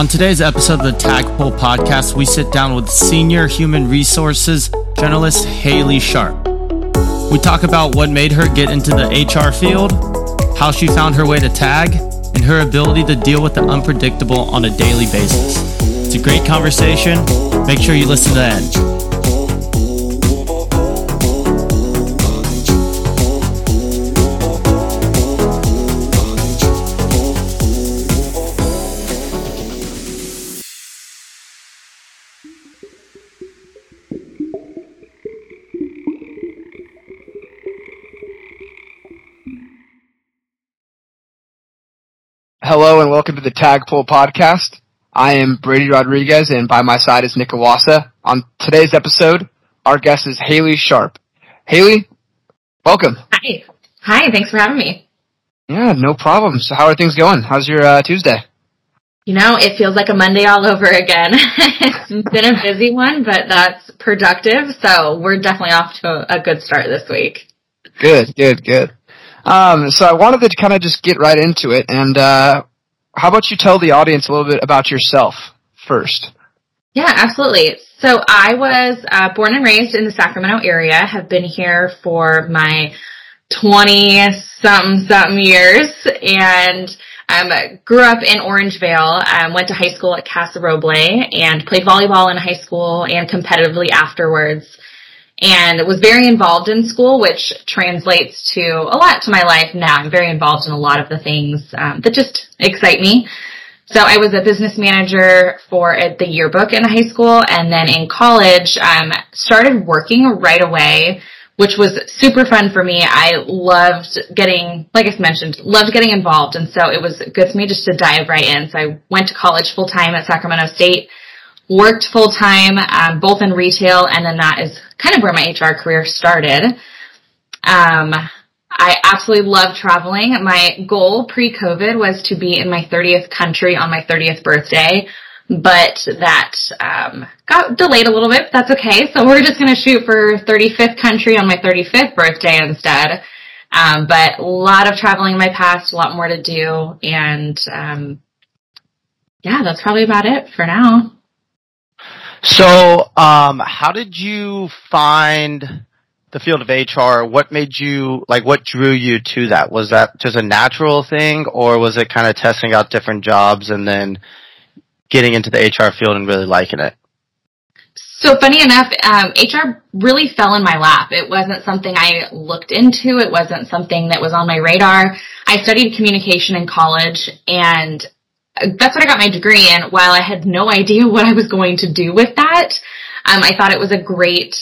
On today's episode of the Tagpole podcast, we sit down with senior human resources journalist Haley Sharp. We talk about what made her get into the HR field, how she found her way to tag, and her ability to deal with the unpredictable on a daily basis. It's a great conversation. Make sure you listen to the end. Hello and welcome to the Tagpole podcast. I am Brady Rodriguez and by my side is Nick Awasa. On today's episode, our guest is Haley Sharp. Haley, welcome. Hi. Hi, thanks for having me. Yeah, no problem. So how are things going? How's your uh, Tuesday? You know, it feels like a Monday all over again. it's been a busy one, but that's productive. So we're definitely off to a, a good start this week. Good, good, good. Um, so I wanted to kind of just get right into it. And uh, how about you tell the audience a little bit about yourself first? Yeah, absolutely. So I was uh, born and raised in the Sacramento area. Have been here for my twenty something something years, and um, grew up in Orangevale. Um, went to high school at Casa Roble and played volleyball in high school and competitively afterwards and was very involved in school, which translates to a lot to my life now. I'm very involved in a lot of the things um, that just excite me. So I was a business manager for the yearbook in high school, and then in college, um, started working right away, which was super fun for me. I loved getting, like I mentioned, loved getting involved, and so it was good for me just to dive right in. So I went to college full time at Sacramento State worked full time, um, both in retail, and then that is kind of where my HR career started. Um, I absolutely love traveling. My goal pre-COVID was to be in my 30th country on my 30th birthday, but that um, got delayed a little bit. But that's okay. So we're just going to shoot for 35th country on my 35th birthday instead. Um, but a lot of traveling in my past, a lot more to do, and um, yeah, that's probably about it for now. So, um, how did you find the field of HR? What made you, like, what drew you to that? Was that just a natural thing or was it kind of testing out different jobs and then getting into the HR field and really liking it? So funny enough, um, HR really fell in my lap. It wasn't something I looked into. It wasn't something that was on my radar. I studied communication in college and that's what I got my degree in. While I had no idea what I was going to do with that, um, I thought it was a great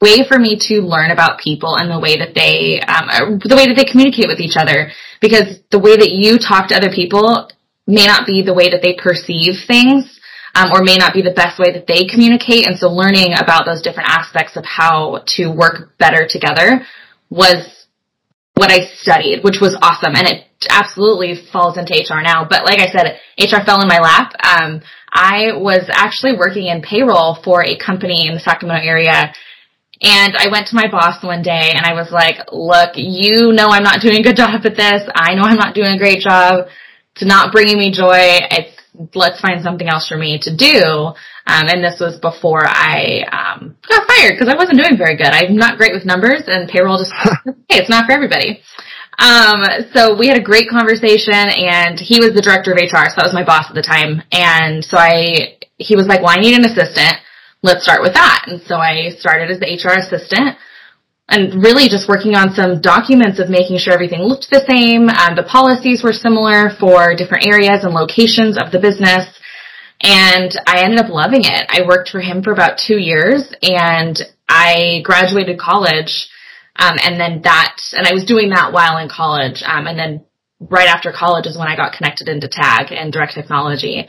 way for me to learn about people and the way that they, um, the way that they communicate with each other. Because the way that you talk to other people may not be the way that they perceive things. Um, or may not be the best way that they communicate. And so learning about those different aspects of how to work better together was what I studied, which was awesome. And it absolutely falls into HR now. But like I said, HR fell in my lap. Um, I was actually working in payroll for a company in the Sacramento area. And I went to my boss one day and I was like, look, you know I'm not doing a good job at this. I know I'm not doing a great job. It's not bringing me joy. It's, let's find something else for me to do. Um, and this was before I um, got fired because I wasn't doing very good. I'm not great with numbers, and payroll just hey, it's not for everybody. Um, so we had a great conversation, and he was the director of HR, so that was my boss at the time. And so I, he was like, "Well, I need an assistant. Let's start with that." And so I started as the HR assistant and really just working on some documents of making sure everything looked the same. and the policies were similar for different areas and locations of the business. And I ended up loving it. I worked for him for about two years and I graduated college. Um, and then that, and I was doing that while in college. Um, and then right after college is when I got connected into tag and direct technology.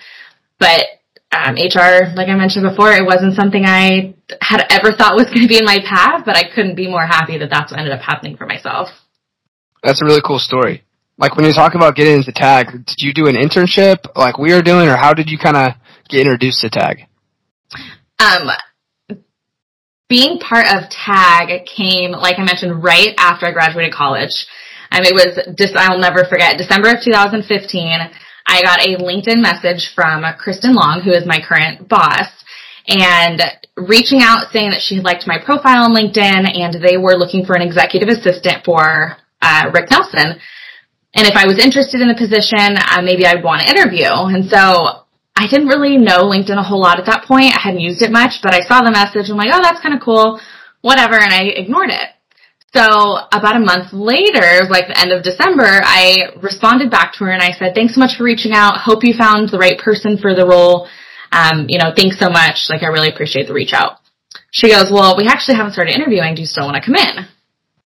But um, HR, like I mentioned before, it wasn't something I had ever thought was going to be in my path, but I couldn't be more happy that that's what ended up happening for myself. That's a really cool story. Like when you talk about getting into tag, did you do an internship like we are doing, or how did you kind of get introduced to tag? Um, being part of tag came, like I mentioned, right after I graduated college. Um, it was just, I'll never forget, December of 2015. I got a LinkedIn message from Kristen Long, who is my current boss, and reaching out saying that she liked my profile on LinkedIn and they were looking for an executive assistant for uh, Rick Nelson. And if I was interested in the position, uh, maybe I'd want to interview. And so I didn't really know LinkedIn a whole lot at that point. I hadn't used it much, but I saw the message. And I'm like, oh, that's kind of cool. Whatever. And I ignored it. So about a month later, like the end of December, I responded back to her and I said, thanks so much for reaching out. Hope you found the right person for the role. Um, you know, thanks so much. Like, I really appreciate the reach out. She goes, well, we actually haven't started interviewing. Do you still want to come in?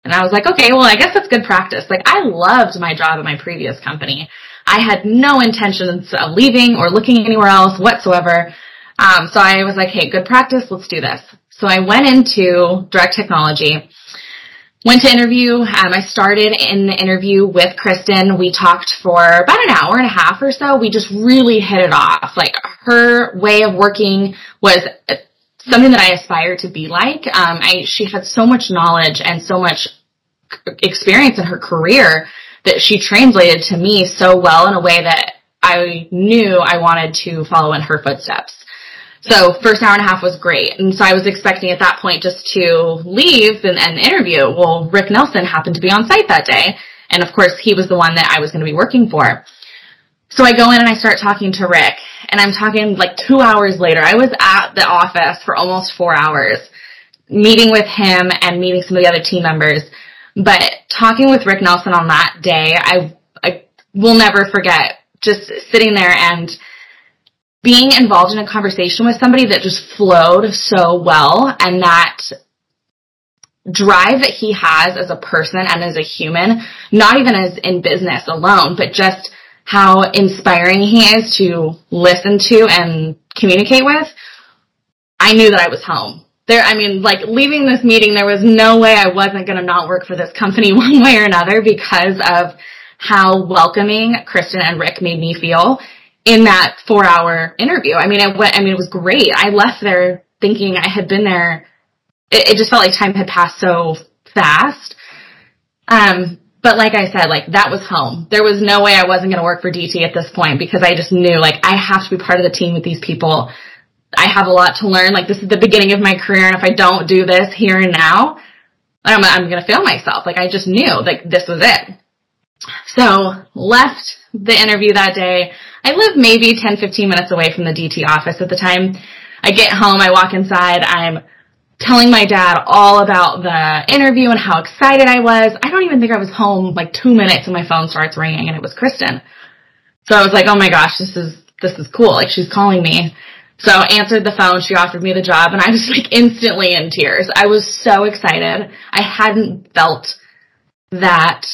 And I was like, okay, well, I guess that's good practice. Like, I loved my job at my previous company. I had no intentions of leaving or looking anywhere else whatsoever. Um, so I was like, hey, good practice. Let's do this. So I went into direct technology went to interview. Um, I started in the interview with Kristen. We talked for about an hour and a half or so. We just really hit it off. Like her way of working was something that I aspire to be like. Um, I, she had so much knowledge and so much experience in her career that she translated to me so well in a way that I knew I wanted to follow in her footsteps. So first hour and a half was great. And so I was expecting at that point just to leave and, and interview. Well, Rick Nelson happened to be on site that day. And of course, he was the one that I was going to be working for. So I go in and I start talking to Rick and I'm talking like two hours later. I was at the office for almost four hours meeting with him and meeting some of the other team members. But talking with Rick Nelson on that day, I, I will never forget just sitting there and being involved in a conversation with somebody that just flowed so well and that drive that he has as a person and as a human, not even as in business alone, but just how inspiring he is to listen to and communicate with, I knew that I was home. There, I mean, like leaving this meeting, there was no way I wasn't going to not work for this company one way or another because of how welcoming Kristen and Rick made me feel in that four hour interview. I mean, it went, I mean, it was great. I left there thinking I had been there. It, it just felt like time had passed so fast. Um, but like I said, like that was home. There was no way I wasn't going to work for DT at this point because I just knew like I have to be part of the team with these people. I have a lot to learn. Like this is the beginning of my career. And if I don't do this here and now, I'm, I'm going to fail myself. Like I just knew like this was it. So left the interview that day. I live maybe 10, 15 minutes away from the DT office at the time. I get home, I walk inside, I'm telling my dad all about the interview and how excited I was. I don't even think I was home like two minutes and my phone starts ringing and it was Kristen. So I was like, oh my gosh, this is, this is cool. Like she's calling me. So I answered the phone. She offered me the job and I was like instantly in tears. I was so excited. I hadn't felt that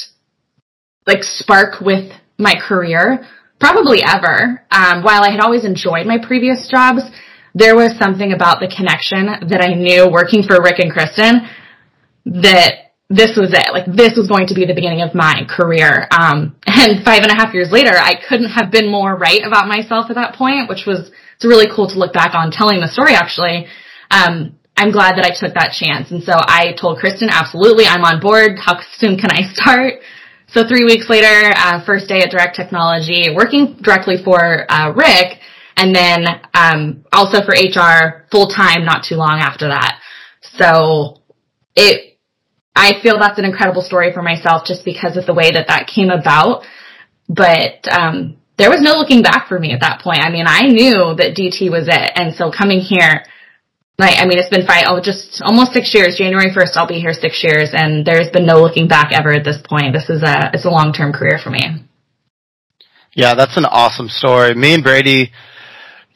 like spark with my career probably ever. Um, while I had always enjoyed my previous jobs, there was something about the connection that I knew working for Rick and Kristen that this was it. Like this was going to be the beginning of my career. Um, and five and a half years later, I couldn't have been more right about myself at that point, which was it's really cool to look back on telling the story. Actually, um, I'm glad that I took that chance. And so I told Kristen, absolutely, I'm on board. How soon can I start? So three weeks later, uh, first day at Direct Technology, working directly for uh, Rick, and then um, also for HR full time. Not too long after that. So it, I feel that's an incredible story for myself, just because of the way that that came about. But um, there was no looking back for me at that point. I mean, I knew that DT was it, and so coming here like, I mean, it's been five, oh, just almost six years. January 1st, I'll be here six years and there's been no looking back ever at this point. This is a, it's a long-term career for me. Yeah, that's an awesome story. Me and Brady,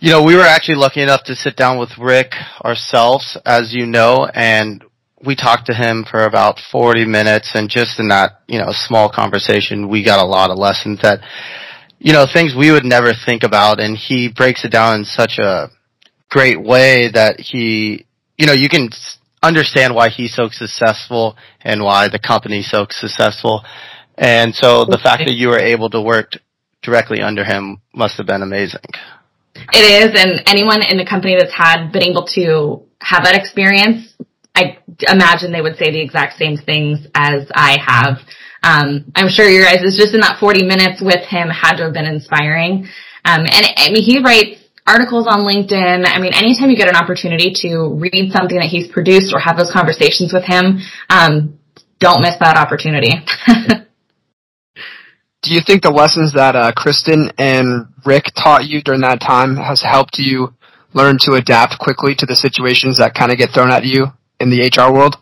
you know, we were actually lucky enough to sit down with Rick ourselves, as you know, and we talked to him for about 40 minutes and just in that, you know, small conversation, we got a lot of lessons that, you know, things we would never think about and he breaks it down in such a, great way that he, you know, you can understand why he's so successful and why the company's so successful. And so the fact that you were able to work directly under him must have been amazing. It is, and anyone in the company that's had been able to have that experience, I imagine they would say the exact same things as I have. Um, I'm sure your guys is just in that 40 minutes with him had to have been inspiring. Um, and I mean, he writes articles on LinkedIn. I mean, anytime you get an opportunity to read something that he's produced or have those conversations with him, um, don't miss that opportunity. Do you think the lessons that uh, Kristen and Rick taught you during that time has helped you learn to adapt quickly to the situations that kind of get thrown at you in the HR world?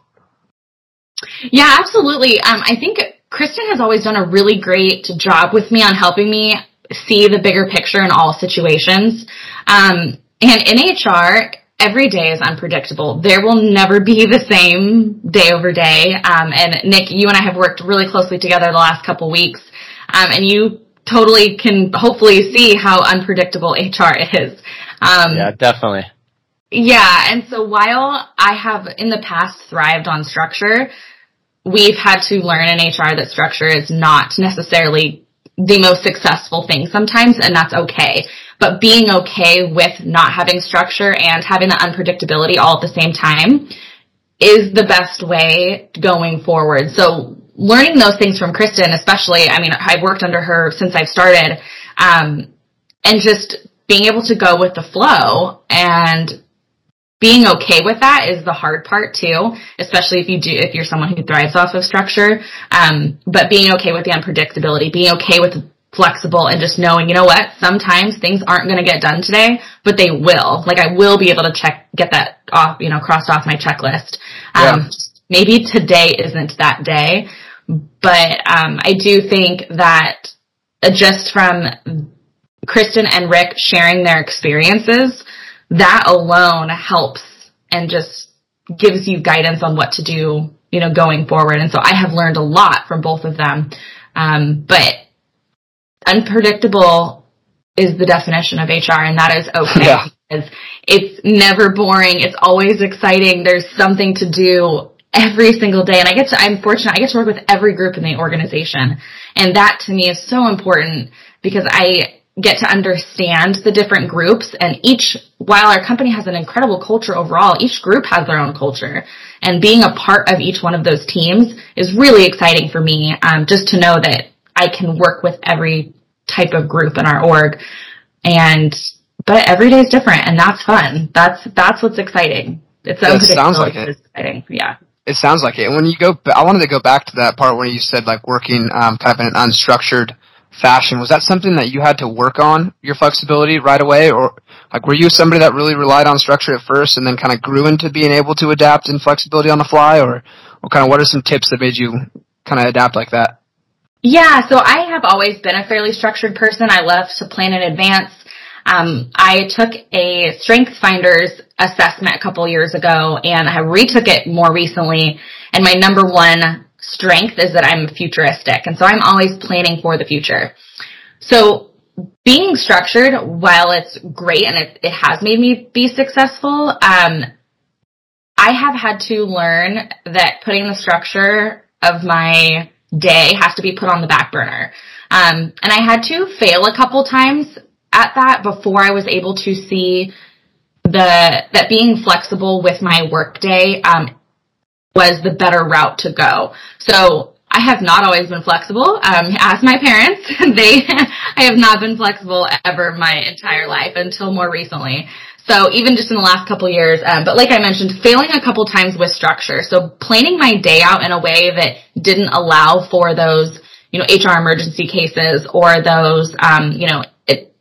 Yeah, absolutely. Um, I think Kristen has always done a really great job with me on helping me see the bigger picture in all situations. Um, and in HR, every day is unpredictable. There will never be the same day over day. Um, and Nick, you and I have worked really closely together the last couple weeks, um, and you totally can hopefully see how unpredictable HR is. Um, yeah, definitely. Yeah, and so while I have in the past thrived on structure, we've had to learn in HR that structure is not necessarily the most successful thing sometimes, and that's okay. But being okay with not having structure and having the unpredictability all at the same time is the best way going forward. So learning those things from Kristen, especially, I mean, I've worked under her since I've started, um, and just being able to go with the flow and being okay with that is the hard part too, especially if you do, if you're someone who thrives off of structure. Um, but being okay with the unpredictability, being okay with flexible and just knowing, you know what, sometimes things aren't going to get done today, but they will. Like I will be able to check, get that off, you know, crossed off my checklist. Um, yeah. maybe today isn't that day, but, um, I do think that just from Kristen and Rick sharing their experiences, that alone helps and just gives you guidance on what to do, you know, going forward. And so I have learned a lot from both of them. Um, but unpredictable is the definition of HR and that is okay. Yeah. Because it's never boring. It's always exciting. There's something to do every single day. And I get to, I'm fortunate, I get to work with every group in the organization. And that to me is so important because I get to understand the different groups and each, while our company has an incredible culture overall, each group has their own culture. And being a part of each one of those teams is really exciting for me, um, just to know that I can work with every type of group in our org. And, but every day is different and that's fun. That's, that's what's exciting. It's yeah, it sounds like it. exciting. Yeah. It sounds like it. And when you go, I wanted to go back to that part where you said like working, um, kind of in an unstructured, fashion, was that something that you had to work on your flexibility right away, or like were you somebody that really relied on structure at first and then kind of grew into being able to adapt and flexibility on the fly, or, or kind of what are some tips that made you kind of adapt like that? Yeah, so I have always been a fairly structured person. I love to plan in advance. Um, I took a Strength Finders assessment a couple years ago, and I retook it more recently. And my number one strength is that I'm futuristic. And so I'm always planning for the future. So being structured, while it's great and it, it has made me be successful, um, I have had to learn that putting the structure of my day has to be put on the back burner. Um, and I had to fail a couple times at that before I was able to see the that being flexible with my workday um, was the better route to go. So I have not always been flexible. Um, ask my parents; they, I have not been flexible ever my entire life until more recently. So even just in the last couple years, um, but like I mentioned, failing a couple times with structure. So planning my day out in a way that didn't allow for those, you know, HR emergency cases or those, um, you know, it,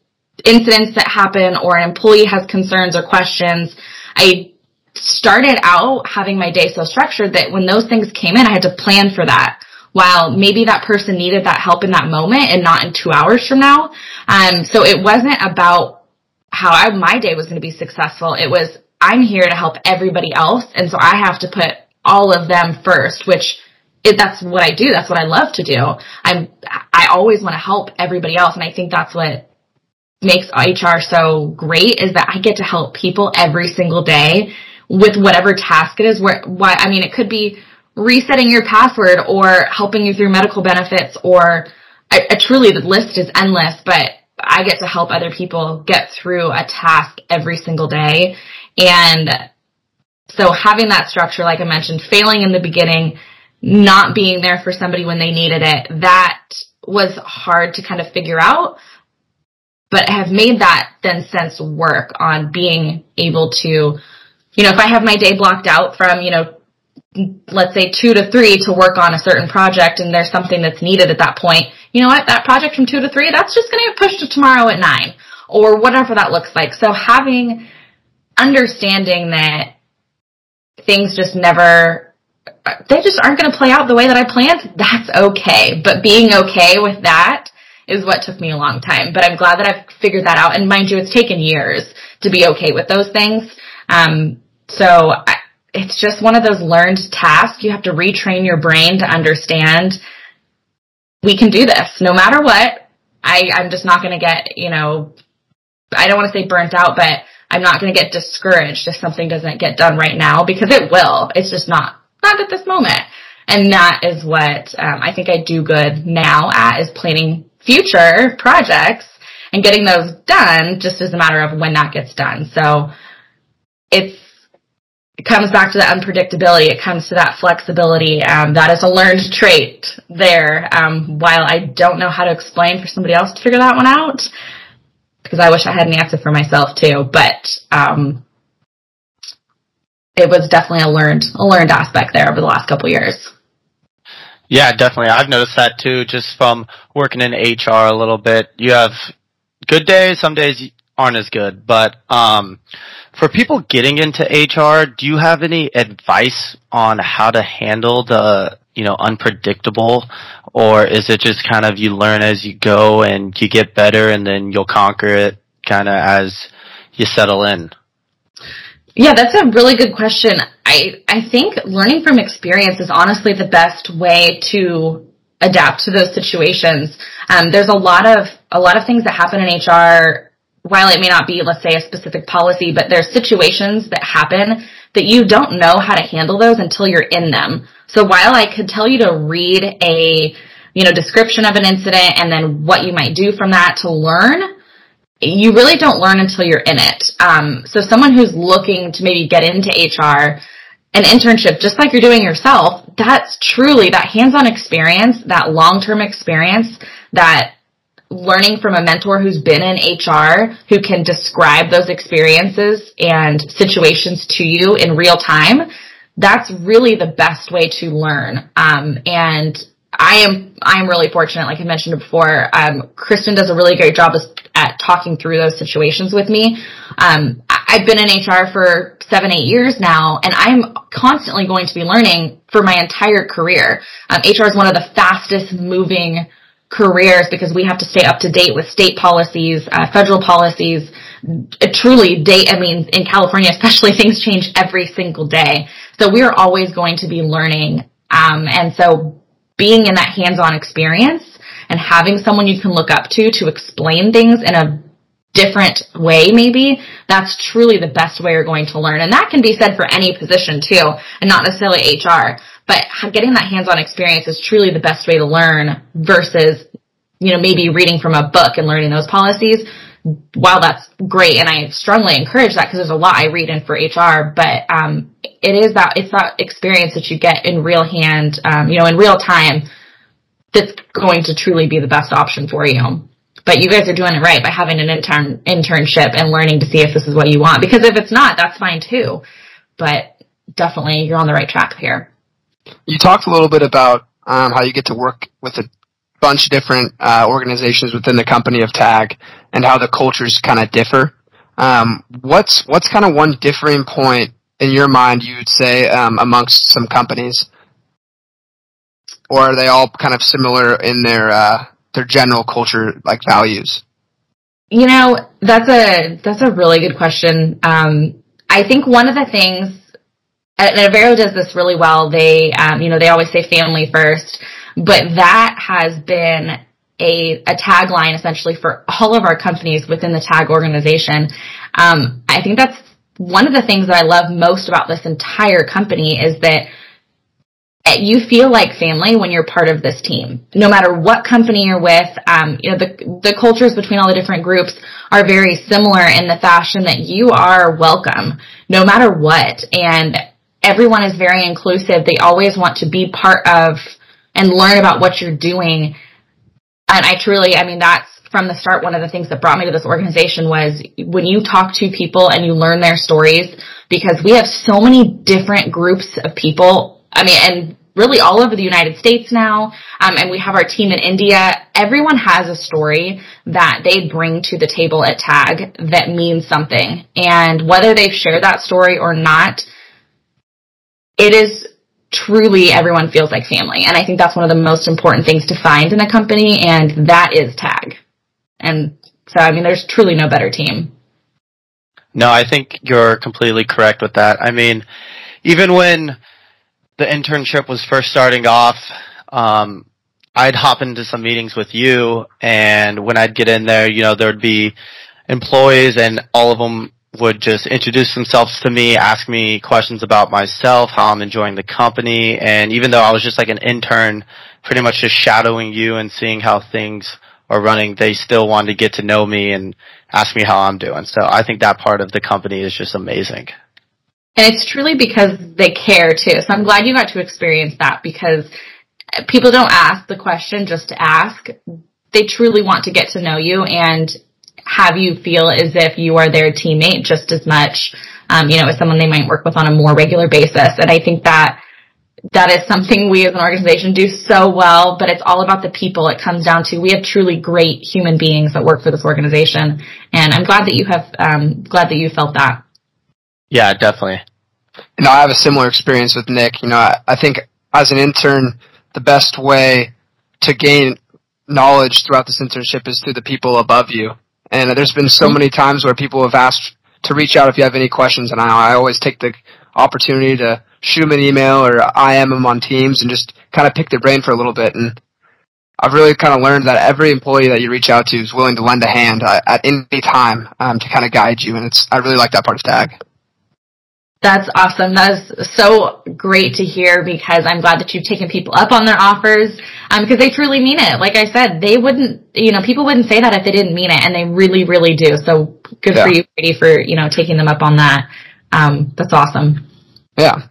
incidents that happen or an employee has concerns or questions. I started out having my day so structured that when those things came in, I had to plan for that. While maybe that person needed that help in that moment and not in two hours from now. Um, so it wasn't about how I, my day was going to be successful. It was, I'm here to help everybody else. And so I have to put all of them first, which it, that's what I do. That's what I love to do. I'm, I always want to help everybody else. And I think that's what makes HR so great is that I get to help people every single day with whatever task it is. Where, why, I mean, it could be resetting your password or helping you through medical benefits or I, I truly the list is endless, but I get to help other people get through a task every single day. And so having that structure, like I mentioned, failing in the beginning, not being there for somebody when they needed it, that was hard to kind of figure out. But have made that then sense work on being able to, you know, if I have my day blocked out from, you know, let's say two to three to work on a certain project and there's something that's needed at that point, you know what, that project from two to three, that's just going to get pushed to tomorrow at nine or whatever that looks like. So having understanding that things just never they just aren't going to play out the way that I planned, that's okay. But being okay with that is what took me a long time. But I'm glad that I've figured that out. And mind you, it's taken years to be okay with those things. Um, so it's just one of those learned tasks. You have to retrain your brain to understand we can do this no matter what. I, I'm just not going to get, you know, I don't want to say burnt out, but I'm not going to get discouraged if something doesn't get done right now because it will. It's just not, not at this moment. And that is what um, I think I do good now at is planning future projects and getting those done just as a matter of when that gets done. So it's it comes back to the unpredictability. It comes to that flexibility. Um, that is a learned trait there. Um, while I don't know how to explain for somebody else to figure that one out, because I wish I had an answer for myself too. But um, it was definitely a learned a learned aspect there over the last couple years. Yeah, definitely. I've noticed that too, just from working in HR a little bit. You have good days, some days aren't as good, but um, for people getting into HR, do you have any advice on how to handle the, you know, unpredictable? Or is it just kind of you learn as you go and you get better and then you'll conquer it kind of as you settle in? Yeah, that's a really good question. I, I think learning from experience is honestly the best way to adapt to those situations. Um, there's a lot of, a lot of things that happen in HR while it may not be, let's say, a specific policy, but there's situations that happen that you don't know how to handle those until you're in them. So while I could tell you to read a, you know, description of an incident and then what you might do from that to learn, you really don't learn until you're in it. Um, so someone who's looking to maybe get into HR, an internship, just like you're doing yourself, that's truly that hands-on experience, that long-term experience that learning from a mentor who's been in HR who can describe those experiences and situations to you in real time, that's really the best way to learn. Um, and I am I am really fortunate, like I mentioned before. Um, Kristen does a really great job at talking through those situations with me. Um, I've been in HR for seven, eight years now, and I'm constantly going to be learning for my entire career. Um, HR is one of the fastest moving careers because we have to stay up to date with state policies, uh, federal policies. It truly, date. I mean, in California, especially, things change every single day. So we are always going to be learning. Um, and so being in that hands-on experience and having someone you can look up to to explain things in a different way maybe that's truly the best way you're going to learn and that can be said for any position too and not necessarily hr but getting that hands-on experience is truly the best way to learn versus, you know, maybe reading from a book and learning those policies. While that's great, and I strongly encourage that because there's a lot I read in for HR, but um, it is that it's that experience that you get in real hand, um, you know, in real time, that's going to truly be the best option for you. But you guys are doing it right by having an intern internship and learning to see if this is what you want. Because if it's not, that's fine too. But definitely, you're on the right track here. You talked a little bit about um, how you get to work with a bunch of different uh, organizations within the company of Tag and how the cultures kind of differ. Um, what's what's kind of one differing point in your mind you would say um, amongst some companies, or are they all kind of similar in their uh, their general culture like values? You know, that's a that's a really good question. Um, I think one of the things and Averro does this really well. They, um, you know, they always say family first, but that has been a, a tagline essentially for all of our companies within the tag organization. Um, I think that's one of the things that I love most about this entire company is that you feel like family when you're part of this team. No matter what company you're with, um, you know, the, the cultures between all the different groups are very similar in the fashion that you are welcome no matter what. And everyone is very inclusive. They always want to be part of and learn about what you're doing. And I truly, I mean, that's from the start, one of the things that brought me to this organization was when you talk to people and you learn their stories, because we have so many different groups of people. I mean, and really all over the United States now. Um, and we have our team in India. Everyone has a story that they bring to the table at TAG that means something. And whether they've shared that story or not, it is truly everyone feels like family. And I think that's one of the most important things to find in a company. And that is TAG. And so, I mean, there's truly no better team. No, I think you're completely correct with that. I mean, even when the internship was first starting off, um, I'd hop into some meetings with you, and when I'd get in there, you know, there'd be employees, and all of them would just introduce themselves to me, ask me questions about myself, how I'm enjoying the company, and even though I was just like an intern, pretty much just shadowing you and seeing how things are running, they still wanted to get to know me and ask me how I'm doing. So I think that part of the company is just amazing. And it's truly because they care too. So I'm glad you got to experience that because people don't ask the question just to ask. They truly want to get to know you and have you feel as if you are their teammate just as much, um, you know, as someone they might work with on a more regular basis. And I think that that is something we as an organization do so well, but it's all about the people it comes down to. We have truly great human beings that work for this organization. And I'm glad that you have, um, glad that you felt that. Yeah, definitely. You know, I have a similar experience with Nick. You know, I, I think as an intern, the best way to gain knowledge throughout this internship is through the people above you. And there's been so many times where people have asked to reach out if you have any questions, and I, I always take the opportunity to shoot them an email or IM them on Teams and just kind of pick their brain for a little bit. And I've really kind of learned that every employee that you reach out to is willing to lend a hand uh, at any time um, to kind of guide you, and it's I really like that part of Tag. That's awesome. That is so great to hear because I'm glad that you've taken people up on their offers um, because they truly mean it. Like I said, they wouldn't, you know, people wouldn't say that if they didn't mean it, and they really, really do. So good yeah. for you, Brady, for you know taking them up on that. Um, that's awesome. Yeah.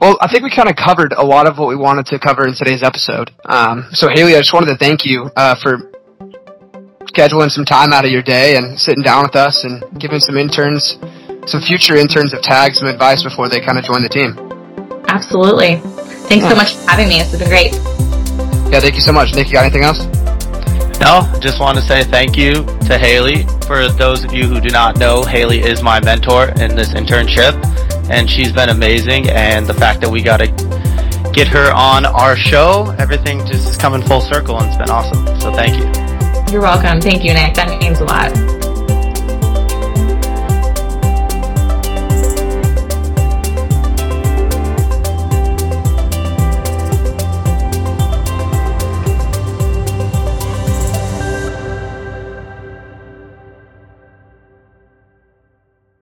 Well, I think we kind of covered a lot of what we wanted to cover in today's episode. Um, so Haley, I just wanted to thank you uh, for scheduling some time out of your day and sitting down with us and giving some interns some future interns of TAG some advice before they kind of join the team. Absolutely. Thanks yeah. so much for having me. This has been great. Yeah, thank you so much. Nick, you got anything else? No, just want to say thank you to Haley. For those of you who do not know, Haley is my mentor in this internship, and she's been amazing. And the fact that we got to get her on our show, everything just is coming full circle, and it's been awesome. So thank you. You're welcome. Thank you, Nick. That means a lot.